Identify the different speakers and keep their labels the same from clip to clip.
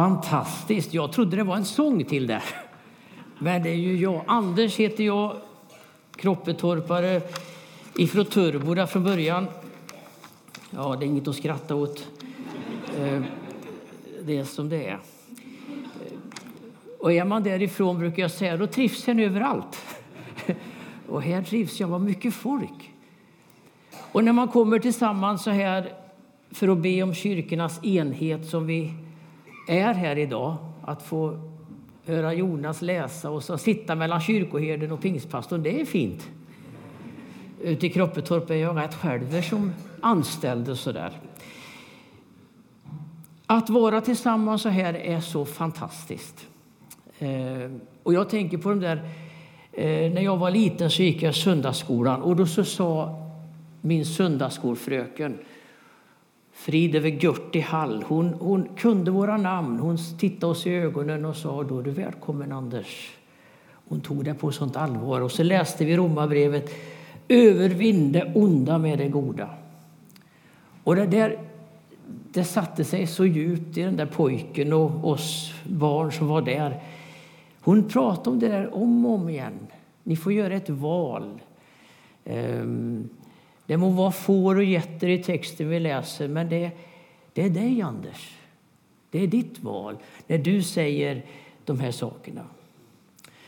Speaker 1: Fantastiskt. Jag trodde det var en sång till där. Men det är ju jag. Anders heter jag, kroppetorpare ifrån Turboda från början. Ja, det är inget att skratta åt. Eh, det är som det är. Och är man därifrån brukar jag säga, då trivs en överallt. Och här trivs jag, vad mycket folk. Och när man kommer tillsammans så här för att be om kyrkornas enhet som vi är här idag, att få höra Jonas läsa och så sitta mellan kyrkoherden och pingstpastorn, det är fint. Ute i Kroppetorp är jag rätt själv som anställd och sådär. Att vara tillsammans så här är så fantastiskt. Eh, och jag tänker på de där, eh, när jag var liten så gick jag söndagsskolan och då så sa min söndagsskolfröken Frid över Gerti Hall. Hon, hon kunde våra namn. Hon tittade oss i ögonen och sa då är du välkommen Anders. Hon tog det på sånt allvar. Och så läste vi Romarbrevet. Övervinn det onda med det goda. Och det där det satte sig så djupt i den där pojken och oss barn som var där. Hon pratade om det där om och om igen. Ni får göra ett val. Um, det må vara får och getter i texten vi läser, men det, det är dig, Anders. Det är ditt val när du säger de här sakerna.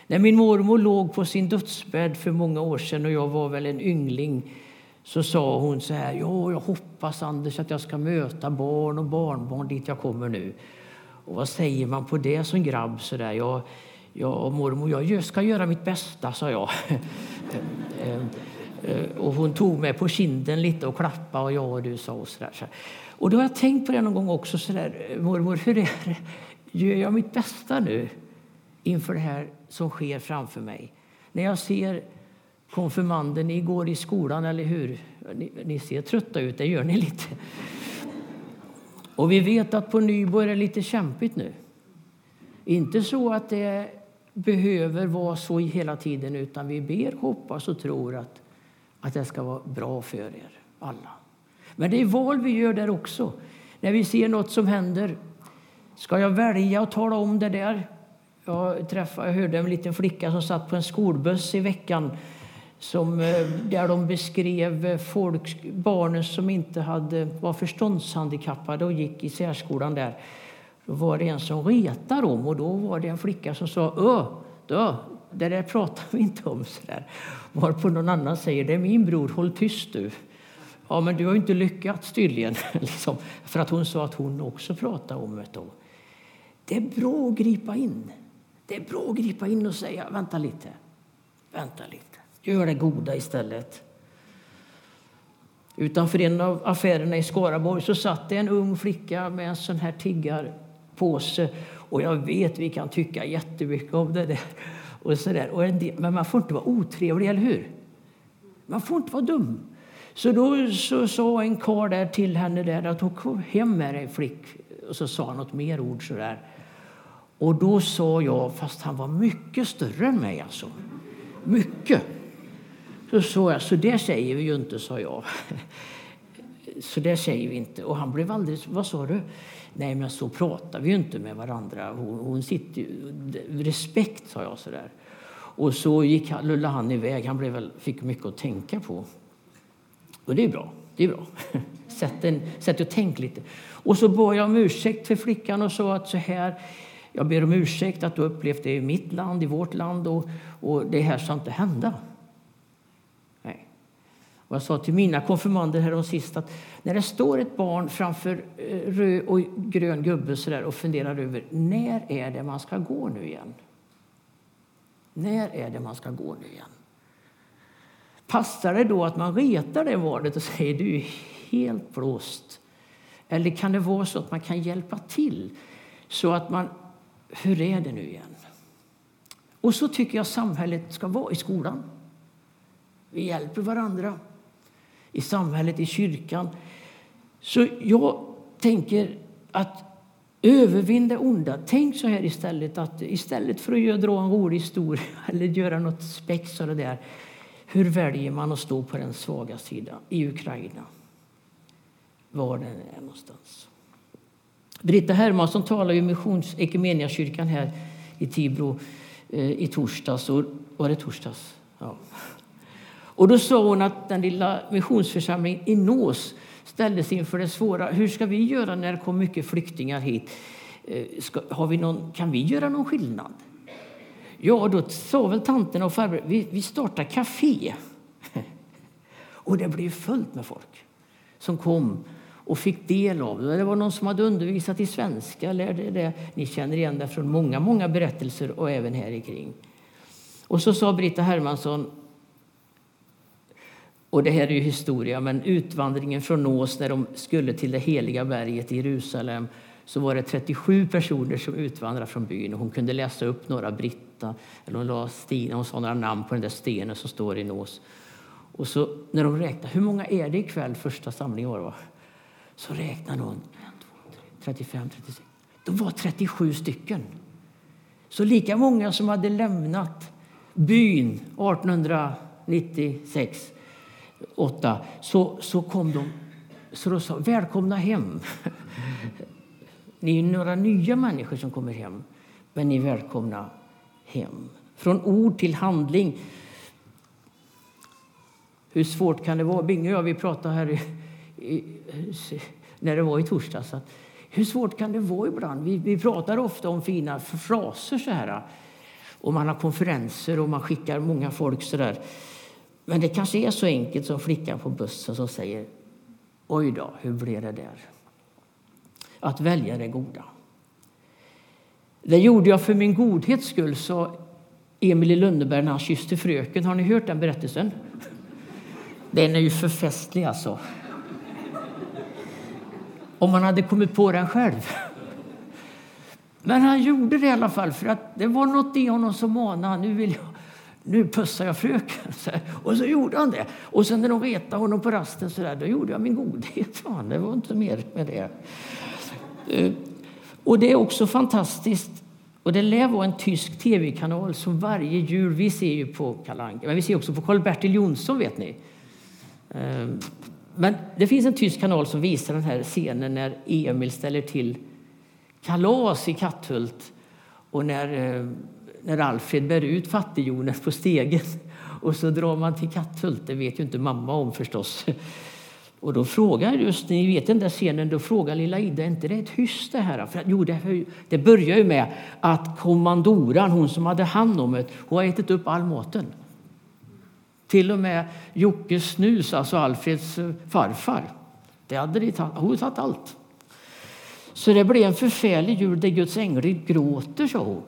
Speaker 1: När min mormor låg på sin dödsbädd för många år sedan och jag var väl en yngling så sa hon så här, ja, jag hoppas Anders att jag ska möta barn och barnbarn dit jag kommer nu. Och vad säger man på det som grabb så där? Jag, jag mormor, jag ska göra mitt bästa, sa jag. Eh, Eh, och hon tog mig på kinden lite och klappade och ja och du sa och så där. Och då har jag tänkt på det någon gång också så där, eh, mormor, hur är det? Gör jag mitt bästa nu inför det här som sker framför mig? När jag ser konfirmanden, ni går i skolan, eller hur? Ni, ni, ser trötta ut, det gör ni lite. Och vi vet att på Nybo är det lite kämpigt nu. Inte så att det behöver vara så hela tiden, utan vi ber, hoppas och tror att att det ska vara bra för er alla. Men det är val vi gör där också. När vi ser något som händer. Ska jag välja att tala om det där? Jag, träffade, jag hörde en liten flicka som satt på en skolbuss i veckan som, eh, där de beskrev eh, folk, barnen som inte hade, var förståndshandikappade och gick i särskolan där. Då var det en som retade dem och då var det en flicka som sa Ö, då, det där pratar vi inte om. Så där. Varpå någon annan säger det är min bror, håll tyst du. Ja, men du har inte lyckats tydligen. liksom, för att hon sa att hon också pratade om det. Då. Det är bra att gripa in. Det är bra att gripa in och säga vänta lite. Vänta lite. Gör det goda istället. Utanför en av affärerna i Skaraborg så satt det en ung flicka med en sån här tiggarpåse. Och jag vet, vi kan tycka jättemycket om det där. Och så där. Och del, men man får inte vara otrevlig, eller hur? Man får inte vara dum. Så då så sa en karl där till henne där att hon kom hem med dig flick. Och så sa han något mer ord så där. Och då sa jag, fast han var mycket större än mig alltså. Mycket. Så sa jag, så det säger vi ju inte, sa jag. Så det säger vi inte. Och han blev alldeles, vad sa du? Nej, men så pratar vi ju inte med varandra. Hon, hon sitter ju, respekt, sa jag sådär. Och så gick lullade han iväg. Han blev väl, fick mycket att tänka på. Och det är bra. Det är bra. Sätt, en, sätt och tänk lite. Och så bad jag om ursäkt för flickan och sa att så här, jag ber om ursäkt att du upplevt det i mitt land, i vårt land och, och det här ska inte hända. Och jag sa till mina konfirmander här sist att när det står ett barn framför eh, röd och grön gubbe så där och funderar över när är det man ska gå nu igen? När är det man ska gå nu igen? Passar det då att man retar det valet och säger du är helt blåst? Eller kan det vara så att man kan hjälpa till så att man, hur är det nu igen? Och så tycker jag samhället ska vara i skolan. Vi hjälper varandra i samhället, i kyrkan. Så jag tänker att övervinn det onda. Tänk så här istället att istället för att dra en rolig historia eller göra något spex och det där. Hur väljer man att stå på den svaga sidan i Ukraina? Var den är någonstans. Britta Hermansson talade i missions kyrkan här i Tibro eh, i torsdags. Och, var det torsdags? Ja. Och då sa hon att den lilla missionsförsamlingen i Nås ställdes inför det svåra. Hur ska vi göra när det kommer mycket flyktingar hit? Eh, ska, har vi någon, kan vi göra någon skillnad? Ja, då sa väl tanten och farbror vi, vi startar café. och det blev fullt med folk som kom och fick del av det. Det var någon som hade undervisat i svenska, lärde det. Ni känner igen det från många, många berättelser och även här ikring. Och så sa Britta Hermansson, och det här är ju historia, men utvandringen från Nås när de skulle till det heliga berget i Jerusalem så var det 37 personer som utvandrade från byn. Och hon kunde läsa upp några, Britta, eller hon, la Stina, hon sa några namn på den där stenen som står i Nås. Och så när de räknade, hur många är det ikväll, första samlingen var det va? Så räknade hon, 35, 36. De var 37 stycken. Så lika många som hade lämnat byn 1896, 8, så, så kom de. Så de sa välkomna hem. Ni är några nya människor som kommer hem, men ni är välkomna hem. Från ord till handling. Hur svårt kan det vara? Binge och jag vi pratade här i, i, när det var i torsdags. Att, hur svårt kan det vara ibland? Vi, vi pratar ofta om fina fraser så här. Och man har konferenser och man skickar många folk så där. Men det kanske är så enkelt som flickan på bussen som säger Oj då, hur blev det där? Att välja det goda. Det gjorde jag för min godhets skull, sa Emil i Lönneberg när han kysste fröken. Har ni hört den berättelsen? Den är ju förfestlig alltså. Om man hade kommit på den själv. Men han gjorde det i alla fall för att det var något i honom som manade. Nu vill jag nu pussar jag fröken. Så och så gjorde han det. Och sen när de retade honom på rasten så där, då gjorde jag min godhet. Det var inte mer med det. Eh, och det är också fantastiskt. Och det lär vara en tysk tv-kanal som varje jul, vi ser ju på Kalanka, men vi ser också på Karl-Bertil Jonsson vet ni. Eh, men det finns en tysk kanal som visar den här scenen när Emil ställer till kalas i Katthult och när, eh, när Alfred bär ut fattigjonen på stegen och så drar man till Katthult. Det vet ju inte mamma om förstås. Och då frågar just, ni vet den där scenen, då frågar lilla Ida, är inte det ett hyss det här? För jo, det, det börjar ju med att kommandoran, hon som hade hand om det, hon har ätit upp all maten. Till och med Jockes snus, alltså Alfreds eh, farfar. Det hade de tatt, hon tagit allt. Så det blev en förfärlig jul där Guds ängel gråter, sa hon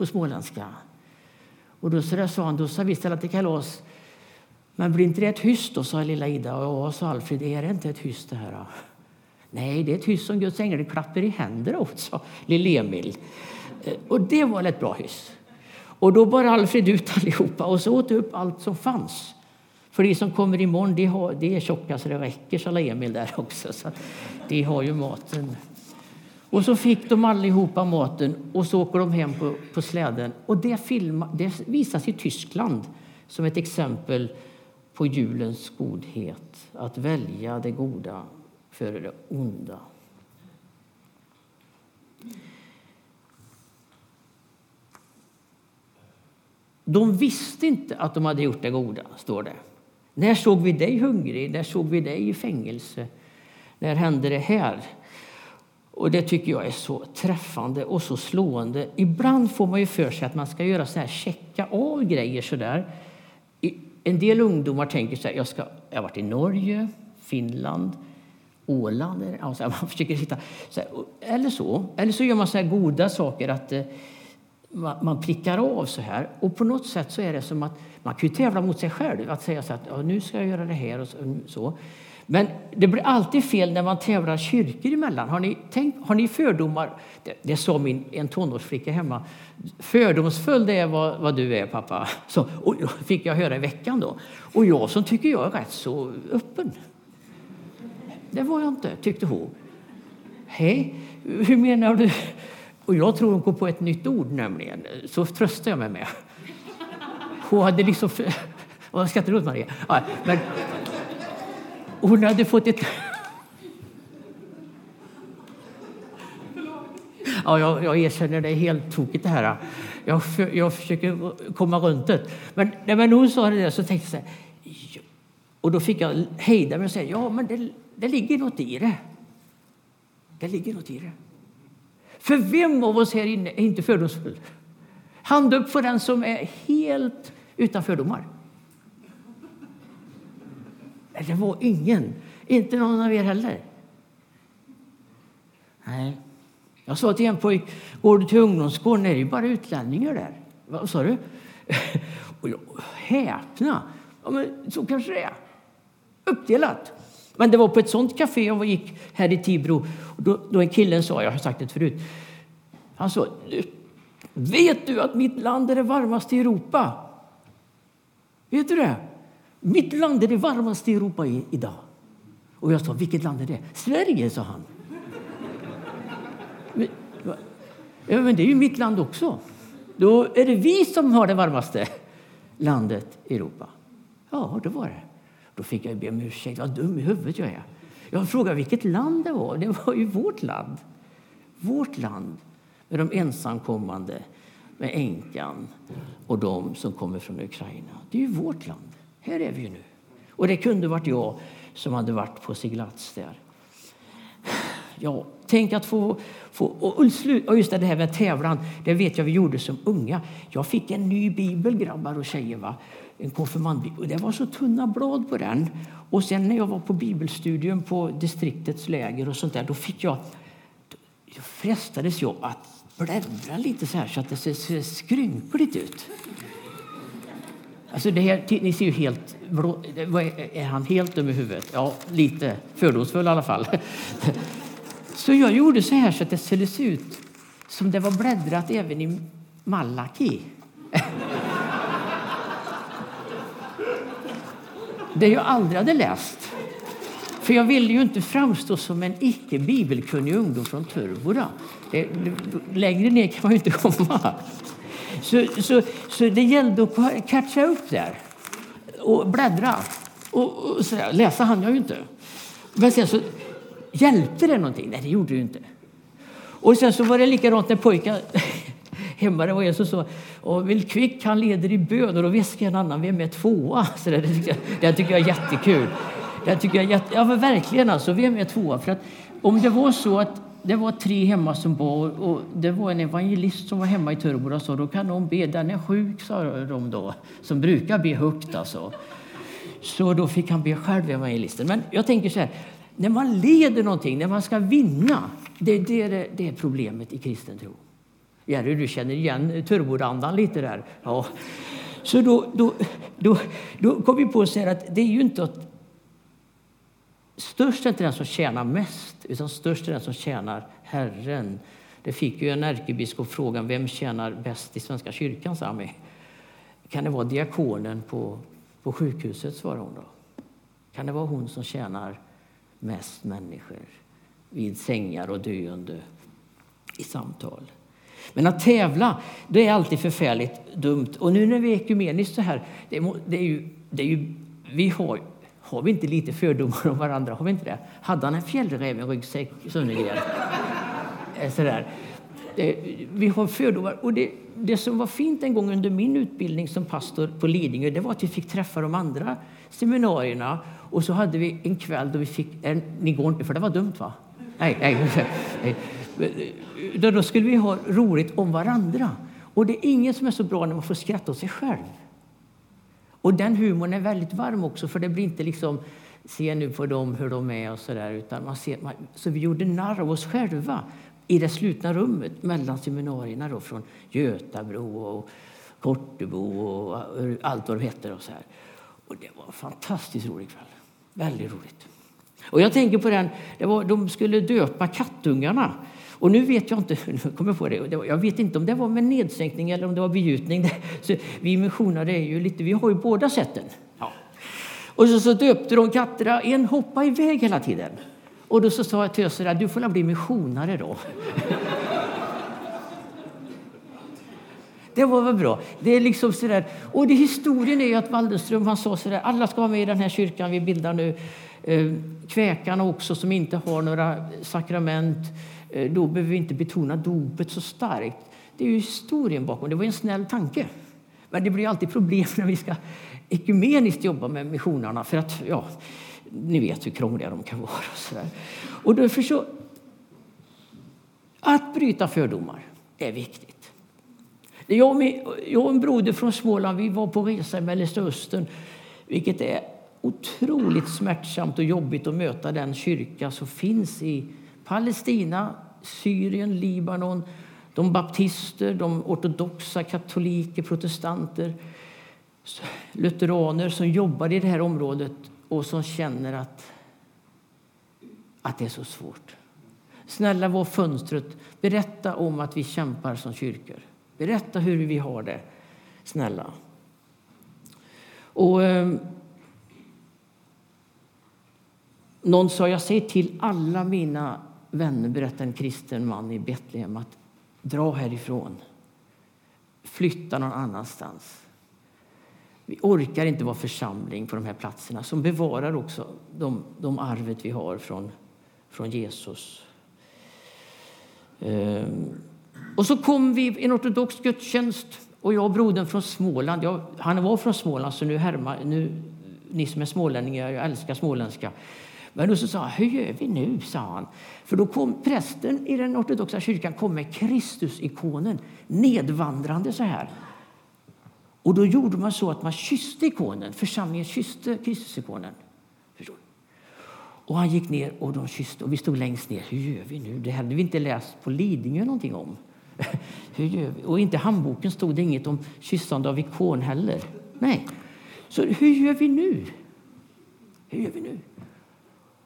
Speaker 1: på småländska. Och då sa han, då ska vi ställa till kalas. Men blir inte det ett hyss då, sa lilla Ida. Ja, sa Alfred, är det inte ett hyss det här? Nej, det är ett hyss som Guds ängel klappar i händerna åt, sa lille Emil. Eh, och det var ett bra hyss. Och då bar Alfred ut allihopa och så åt upp allt som fanns. För de som kommer imorgon, de, har, de är tjocka så det räcker, sa Emil där också. Så de har ju maten. Och så fick de allihopa maten och så åker de hem på, på släden. Och det, filma, det visas i Tyskland som ett exempel på julens godhet. Att välja det goda före det onda. De visste inte att de hade gjort det goda, står det. När såg vi dig hungrig? När såg vi dig i fängelse? När hände det här? Och Det tycker jag är så träffande och så slående. Ibland får man ju för sig att man ska göra så här, checka av grejer så där. En del ungdomar tänker så här, jag, ska, jag har varit i Norge, Finland, Åland. Alltså man försöker hitta, så här, eller så. Eller så gör man så här goda saker. att eh, man prickar av så här. Och på något sätt så är det som att man kan ju tävla mot sig själv. Att säga så att ja, nu ska jag göra det här och mm, så. Men det blir alltid fel när man tävlar kyrkor emellan. Har ni, tänkt, har ni fördomar? Det, det sa min, en tonårsflicka hemma. Fördomsfull det är vad, vad du är pappa. Så, och fick jag höra i veckan då. Och jag som tycker jag är rätt så öppen. Det var jag inte, tyckte hon. Hej, hur menar du? Och jag tror hon kom på ett nytt ord nämligen. Så tröstar jag mig med. Hon hade liksom... Vad skrattar du åt Maria? Ja, men, hon hade fått ett... Ja, jag, jag erkänner det är helt tokigt det här. Jag, jag försöker komma runt det. Men när hon sa det så tänkte jag så här, och då fick jag hejda mig och säga ja, men det, det ligger något i det. Det ligger något i det. För vem av oss här inne är inte fördomsfull? Hand upp för den som är helt utan fördomar. Det var ingen. Inte någon av er heller. Nej. Jag sa till en pojk, går du till ungdomsgården är det ju bara utlänningar där. Vad sa du? Och jag häpna. Ja, men så kanske det är. Uppdelat. Men det var på ett sånt café jag gick här i Tibro. Då, då en kille sa, jag har sagt det förut, han sa, vet du att mitt land är det varmaste i Europa? Vet du det? Mitt land är det varmaste i Europa i, idag. Och jag sa, vilket land är det? Sverige, sa han. Men, ja, men det är ju mitt land också. Då är det vi som har det varmaste landet i Europa. Ja, det var det. Då fick jag be om ursäkt. Vad dum i huvudet jag är. Jag frågade vilket land det var. Det var ju vårt land. Vårt land med de ensamkommande, med änkan och de som kommer från Ukraina. Det är ju vårt land. Här är vi ju nu. Och det kunde varit jag som hade varit på seglats där. Ja, tänk att få... få och just det här med tävlan, det vet jag vi gjorde som unga. Jag fick en ny bibel, grabbar och tjejer. Va? En konfirmandbibel. Det var så tunna blad på den. Och sen när jag var på bibelstudium på distriktets läger och sånt där, då fick jag... Då frestades jag att bläddra lite så här så att det ser skrynkligt ut. Alltså det här, ni ser ju helt... Är han helt dum i huvudet? Ja, lite fördomsfull i alla fall. Så jag gjorde så här så att det skulle se ut som det var bläddrat även i Malaki. Det jag aldrig hade läst. För jag ville ju inte framstå som en icke bibelkunnig ungdom från Töreboda. Längre ner kan man ju inte komma. Så, så, så det gällde att catcha upp där och bläddra. Och, och så där. Läsa hann jag ju inte. Men sen så hjälpte det någonting? Nej, det gjorde det ju inte. Och sen så var det likadant när pojkar hemma. Det var en som sa och vill kvick han leder i bön och då viskar en annan vem är tvåa? Så det, tycker jag, det tycker jag är jättekul. Det tycker jag jätte, ja, men verkligen alltså, vem är tvåa? För att om det var så att det var tre hemma som bad och det var en evangelist som var hemma i Töreboda och sa då kan någon be, den är sjuk, sa de då, som brukar be högt alltså. Så då fick han be själv, evangelisten. Men jag tänker så här, när man leder någonting, när man ska vinna, det, det, det, det är problemet i kristen tro. Jerry, du känner igen turbodandan lite där. Ja. Så då, då, då, då kom vi på att att det är ju inte att Störst är inte den som tjänar mest, utan störst är den som tjänar Herren. Det fick ju en ärkebiskop frågan vem tjänar bäst i Svenska kyrkan, Sami? Kan det vara diakonen på, på sjukhuset, svarade hon då. Kan det vara hon som tjänar mest människor vid sängar och döende i samtal? Men att tävla, det är alltid förfärligt dumt. Och nu när vi är ekumeniskt så här, det är, det är ju, det är ju, vi har har vi inte lite fördomar om varandra? Har vi inte det? Hade han en fjällrävenryggsäck, Sundegren? Eh, sådär. Vi har fördomar. Och det, det som var fint en gång under min utbildning som pastor på Lidingö, det var att vi fick träffa de andra seminarierna. Och så hade vi en kväll då vi fick... En, ni går inte, för det var dumt va? Nej, nej. Då skulle vi ha roligt om varandra. Och det är ingen som är så bra när man får skratta åt sig själv. Och den humorn är väldigt varm också, för det blir inte liksom se nu på dem hur de är och så där, utan man ser, man, så vi gjorde narr av oss själva i det slutna rummet mellan seminarierna då, från Götabro och Kortebo och eh, allt vad de hette. Och, så här. och det var en fantastiskt rolig kväll. Väldigt roligt. Och jag tänker på den, det var, de skulle döpa kattungarna och nu vet jag inte, nu kommer jag på det, jag vet inte om det var med nedsänkning eller om det var begjutning. Så vi missionare är ju lite, vi har ju båda sätten. Ja. Och så, så döpte de katterna, en hoppade iväg hela tiden. Och då så sa jag till Östra, du får bli missionare då. Det var väl bra. Det är liksom sådär. Och det, historien är ju att Waldenström han sa sådär, alla ska vara med i den här kyrkan vi bildar nu. Eh, kväkarna också som inte har några sakrament Eh, då behöver vi inte betona dopet så starkt. Det är ju historien bakom. Det var en snäll tanke. Men det blir alltid problem när vi ska ekumeniskt jobba med missionerna. För att, ja, ni vet hur krångliga de kan vara. Och, så där. och därför så, att bryta fördomar är viktigt. Jag och, min, jag och en broder från Småland vi var på resa i Mellanöstern vilket är otroligt smärtsamt och jobbigt att möta den kyrka som finns i Palestina, Syrien, Libanon, de baptister, de ortodoxa katoliker, protestanter, lutheraner som jobbar i det här området och som känner att, att det är så svårt. Snälla, var fönstret. Berätta om att vi kämpar som kyrkor. Berätta hur vi har det. Snälla. Och, eh, någon sa, jag säger till alla mina vänner, berättade en kristen man i Betlehem, att dra härifrån. Flytta någon annanstans. Vi orkar inte vara församling på de här platserna som bevarar också de, de arvet vi har från, från Jesus. Ehm. Och så kom vi i en ortodox gudstjänst och jag och brodern från Småland. Jag, han var från Småland så nu härma, nu, ni som är smålänningar, jag älskar småländska. Men då så sa han, hur gör vi nu? sa han. För då kom prästen i den ortodoxa kyrkan kom med Kristusikonen nedvandrande så här. Och då gjorde man så att man kysste ikonen. Församlingen kysste Kristusikonen. Och han gick ner och de kysste och vi stod längst ner. Hur gör vi nu? Det hade vi inte läst på Lidingö någonting om. Hur gör vi? Och inte i handboken stod det inget om kyssande av ikon heller. Nej. Så hur gör vi nu? Hur gör vi nu?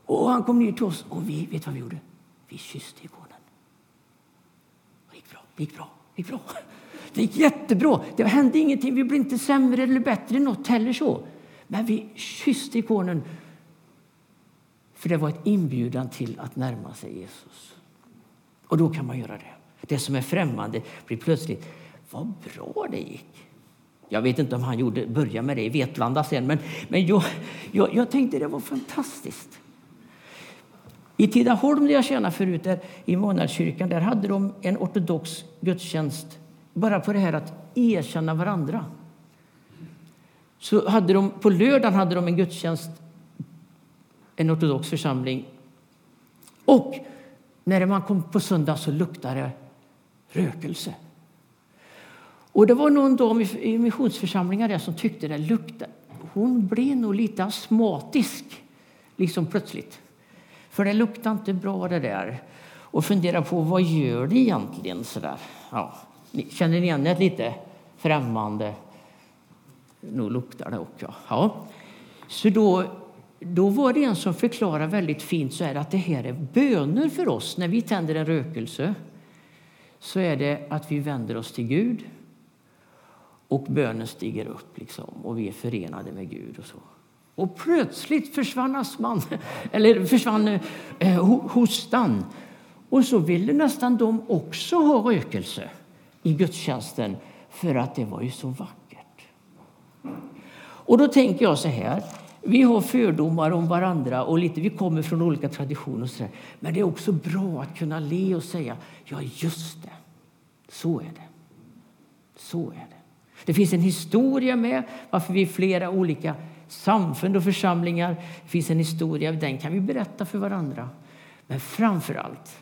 Speaker 1: Och han kom ner till oss och vi, vet vad vi gjorde? Vi kysste ikonen. Det gick bra, det gick bra, det gick bra. Det gick jättebra. Det hände ingenting. Vi blev inte sämre eller bättre något heller så. Men vi kysste ikonen. För det var ett inbjudan till att närma sig Jesus. Och då kan man göra det. Det som är främmande blir plötsligt, vad bra det gick. Jag vet inte om han gjorde, började med det i Vetlanda sen, men, men jag, jag, jag tänkte det var fantastiskt. I Tidaholm, där jag tjänade förut, där, i månadskyrkan, där hade de en ortodox gudstjänst bara på det här att erkänna varandra. Så hade de, på lördagen hade de en gudstjänst, en ortodox församling. Och när man kom på söndag så luktade det rökelse. Och det var någon dam i missionsförsamlingen där som tyckte det luktade. Hon blev nog lite astmatisk, liksom plötsligt. För det luktar inte bra det där. Och fundera på vad gör det egentligen sådär. Ja, känner ni igen det lite främmande? Nog luktar det också. Ja. Så då, då var det en som förklarade väldigt fint så här att det här är böner för oss. När vi tänder en rökelse så är det att vi vänder oss till Gud och bönen stiger upp liksom, och vi är förenade med Gud. och så. Och plötsligt försvann astman, eller försvann eh, hostan. Och så ville nästan de också ha rökelse i gudstjänsten för att det var ju så vackert. Och då tänker jag så här. Vi har fördomar om varandra och lite, vi kommer från olika traditioner. Och så där. Men det är också bra att kunna le och säga ja, just det. Så är det. Så är det. Det finns en historia med varför vi är flera olika samfund och församlingar. Det finns en historia, den kan vi berätta för varandra. Men framför allt,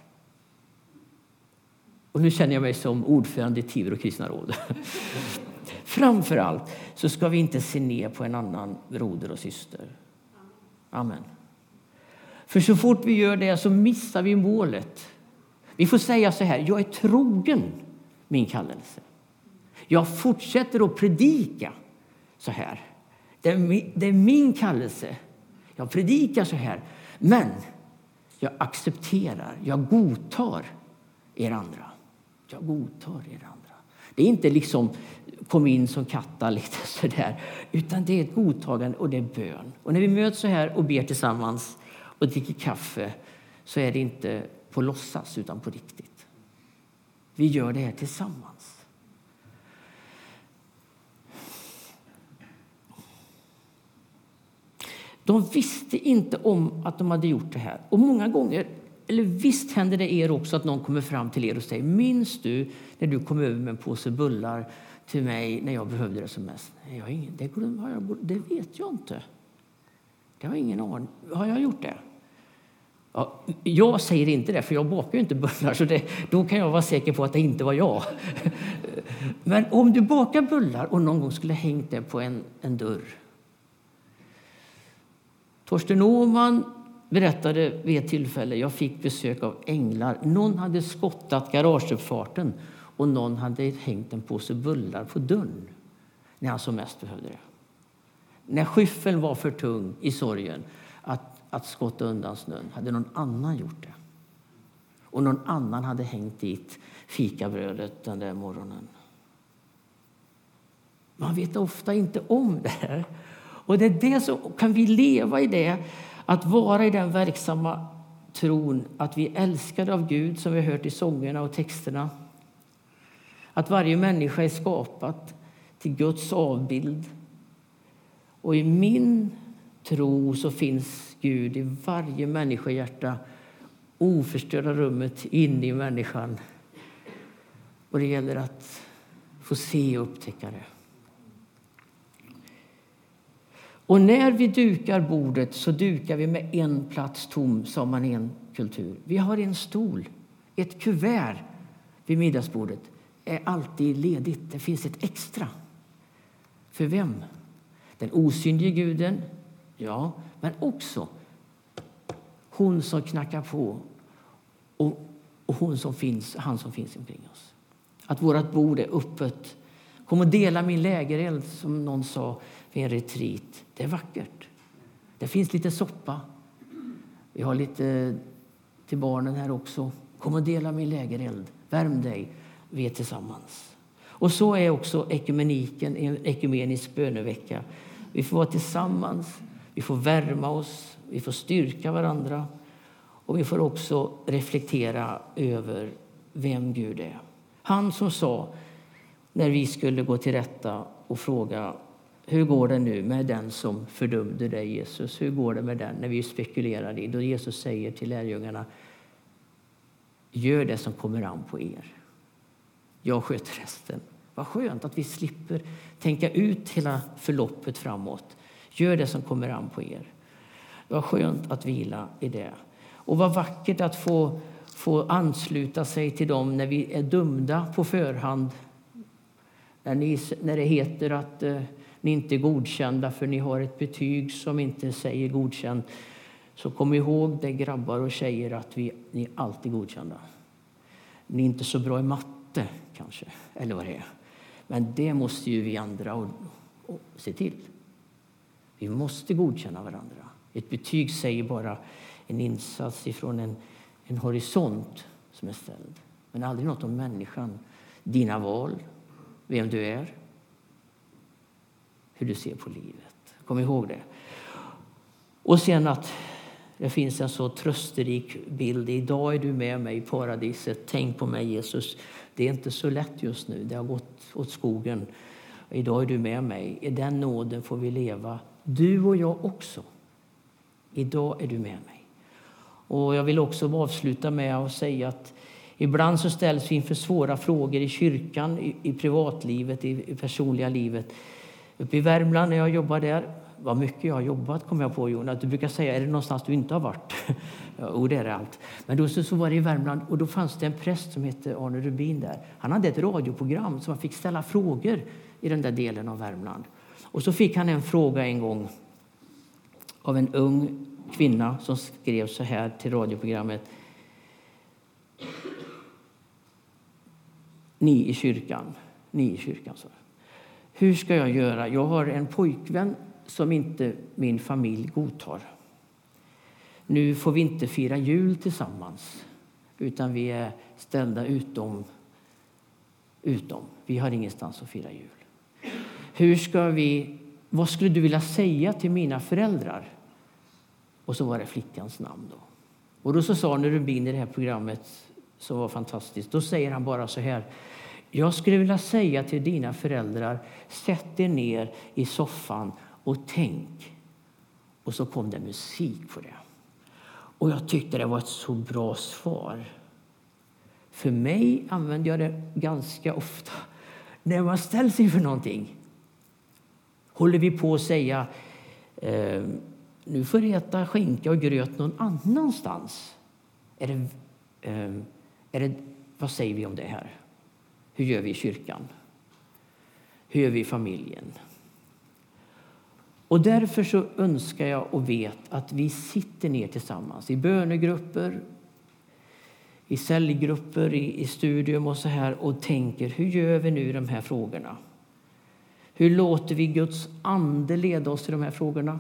Speaker 1: och nu känner jag mig som ordförande i Tibro kristna råd. framför allt så ska vi inte se ner på en annan broder och syster. Amen. För så fort vi gör det så missar vi målet. Vi får säga så här, jag är trogen min kallelse. Jag fortsätter att predika så här. Det är, min, det är min kallelse. Jag predikar så här. Men jag accepterar, jag godtar er andra. Jag godtar er andra. Det är inte liksom kom in som kattar lite sådär, utan det är ett godtagande och det är bön. Och när vi möts så här och ber tillsammans och dricker kaffe så är det inte på låtsas utan på riktigt. Vi gör det här tillsammans. De visste inte om att de hade gjort det här. Och många gånger eller visst händer det er också att någon kommer fram till er och säger Minns du när du kom över med en påse bullar till mig när jag behövde det som mest? Nej, Jag ingen, det, har jag, det vet jag inte. Det har ingen aning. Har jag gjort det? Ja, jag säger inte det, för jag bakar ju inte bullar. Så det, då kan jag vara säker på att det inte var jag. Men om du bakar bullar och någon gång skulle hängt det på en, en dörr. Torsten Åhman berättade vid ett tillfälle jag fick besök av änglar. Någon hade skottat garageuppfarten och någon hade hängt en påse bullar på dörren när han som mest behövde det. När skyffeln var för tung i sorgen att, att skotta undan snön hade någon annan gjort det. Och någon annan hade hängt dit fikabrödet den där morgonen. Man vet ofta inte om det här. Och det är det som, kan vi leva i det, att vara i den verksamma tron att vi är älskade av Gud, som vi har hört i sångerna och texterna. Att varje människa är skapad till Guds avbild. Och i min tro så finns Gud i varje människohjärta, oförstörda rummet inne i människan. Och det gäller att få se och upptäcka det. Och när vi dukar bordet så dukar vi med en plats tom, sa man i en kultur. Vi har en stol, ett kuvert vid middagsbordet är alltid ledigt. Det finns ett extra. För vem? Den osynlige guden, ja, men också hon som knackar på och, och hon som finns, han som finns omkring oss. Att vårt bord är öppet. Kom och dela min lägereld, som någon sa vid en retreat. Det är vackert. Det finns lite soppa. Vi har lite till barnen här också. Kom och dela min lägereld. Värm dig. Vi är tillsammans. Och så är också ekumeniken, en ekumenisk bönevecka. Vi får vara tillsammans, vi får värma oss, vi får styrka varandra och vi får också reflektera över vem Gud är. Han som sa, när vi skulle gå till rätta och fråga hur går det nu med den som fördömde dig, Jesus? Hur går det med den? När vi spekulerar i då Jesus säger till lärjungarna Gör det som kommer an på er. Jag sköter resten. Vad skönt att vi slipper tänka ut hela förloppet framåt. Gör det som kommer an på er. Vad skönt att vila i det. Och vad vackert att få, få ansluta sig till dem när vi är dömda på förhand. När, ni, när det heter att eh, ni inte är godkända för ni har ett betyg som inte säger godkänd. Så kom ihåg det grabbar och tjejer att vi, ni är alltid godkända. Ni är inte så bra i matte kanske, eller vad det är. Men det måste ju vi andra och, och se till. Vi måste godkänna varandra. Ett betyg säger bara en insats ifrån en, en horisont som är ställd. Men aldrig något om människan, dina val, vem du är, hur du ser på livet. Kom ihåg det. Och sen att det finns en så trösterik bild. Idag är du med mig i paradiset. Tänk på mig, Jesus. Det är inte så lätt just nu. Det har gått åt skogen. Idag är du med mig. I den nåden får vi leva. Du och jag också. Idag är du med mig. Och Jag vill också avsluta med att säga att ibland så ställs vi inför svåra frågor i kyrkan, i, i privatlivet, i, i personliga livet. Uppe i Värmland när jag jobbade där, vad mycket jag har jobbat kom jag på Jonas. Du brukar säga, är det någonstans du inte har varit? jo, det är det allt. Men då så, så var det i Värmland och då fanns det en präst som hette Arne Rubin där. Han hade ett radioprogram så man fick ställa frågor i den där delen av Värmland. Och så fick han en fråga en gång av en ung kvinna som skrev så här till radioprogrammet. Ni i kyrkan, ni i kyrkan, så. Hur ska jag göra? Jag har en pojkvän som inte min familj godtar. Nu får vi inte fira jul tillsammans, utan vi är ställda utom. utom. Vi har ingenstans att fira jul. Hur ska vi, vad skulle du vilja säga till mina föräldrar? Och så var det flickans namn. Då. Och då så sa Rubin i det här programmet, som var fantastiskt, då säger han bara så här. Jag skulle vilja säga till dina föräldrar, sätt er ner i soffan och tänk. Och så kom det musik på det. Och jag tyckte det var ett så bra svar. För mig använder jag det ganska ofta när man ställs inför någonting. Håller vi på att säga eh, nu får du äta skinka och gröt någon annanstans. Är det, eh, är det, vad säger vi om det här? Hur gör vi i kyrkan? Hur gör vi i familjen? Och därför så önskar jag och vet att vi sitter ner tillsammans i bönegrupper, i cellgrupper, i, i studium och så här och tänker hur gör vi nu i de här frågorna? Hur låter vi Guds ande leda oss i de här frågorna?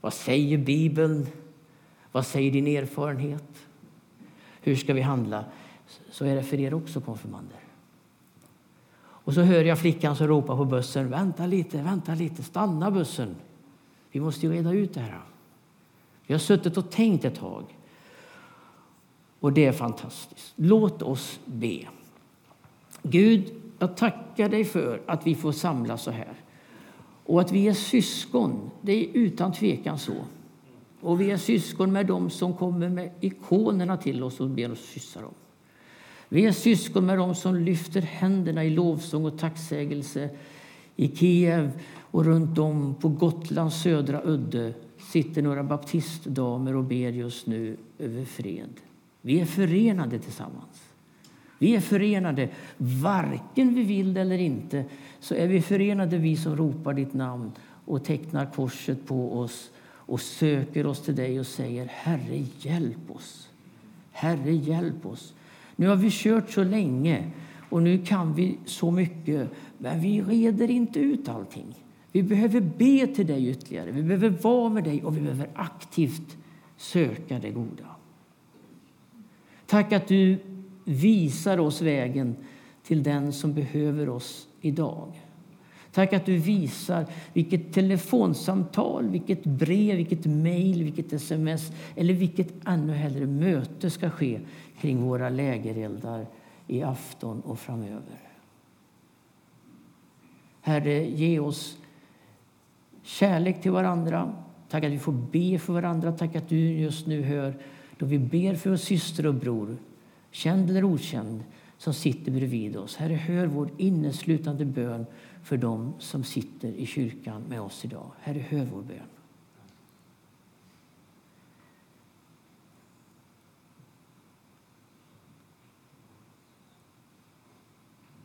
Speaker 1: Vad säger Bibeln? Vad säger din erfarenhet? Hur ska vi handla? Så är det för er också, konfirmander. Och så hör jag flickan som ropar på bussen. Vänta lite, vänta lite, stanna bussen. Vi måste ju reda ut det här. Vi har suttit och tänkt ett tag. Och det är fantastiskt. Låt oss be. Gud, jag tackar dig för att vi får samlas så här. Och att vi är syskon, det är utan tvekan så. Och vi är syskon med dem som kommer med ikonerna till oss och ber oss kyssa dem. Vi är syskon med dem som lyfter händerna i lovsång och tacksägelse. I Kiev och runt om på Gotlands södra udde sitter några baptistdamer och ber just nu över fred. Vi är förenade tillsammans. Vi är förenade, varken vi vill det eller inte, så är vi förenade vi som ropar ditt namn och tecknar korset på oss och söker oss till dig och säger Herre, hjälp oss. Herre, hjälp oss. Nu har vi kört så länge och nu kan vi så mycket, men vi reder inte ut allting. Vi behöver be till dig ytterligare, vi behöver vara med dig och vi behöver aktivt söka det goda. Tack att du visar oss vägen till den som behöver oss idag. Tack att du visar vilket telefonsamtal, vilket brev, vilket mejl, vilket sms eller vilket ännu hellre möte ska ske kring våra lägereldar i afton och framöver. Herre, ge oss kärlek till varandra. Tack att vi får be för varandra. Tack att du just nu hör då vi ber för vår syster och bror, känd eller okänd, som sitter bredvid oss. Herre, hör vår inneslutande bön för dem som sitter i kyrkan med oss idag. Herre, hör vår bön.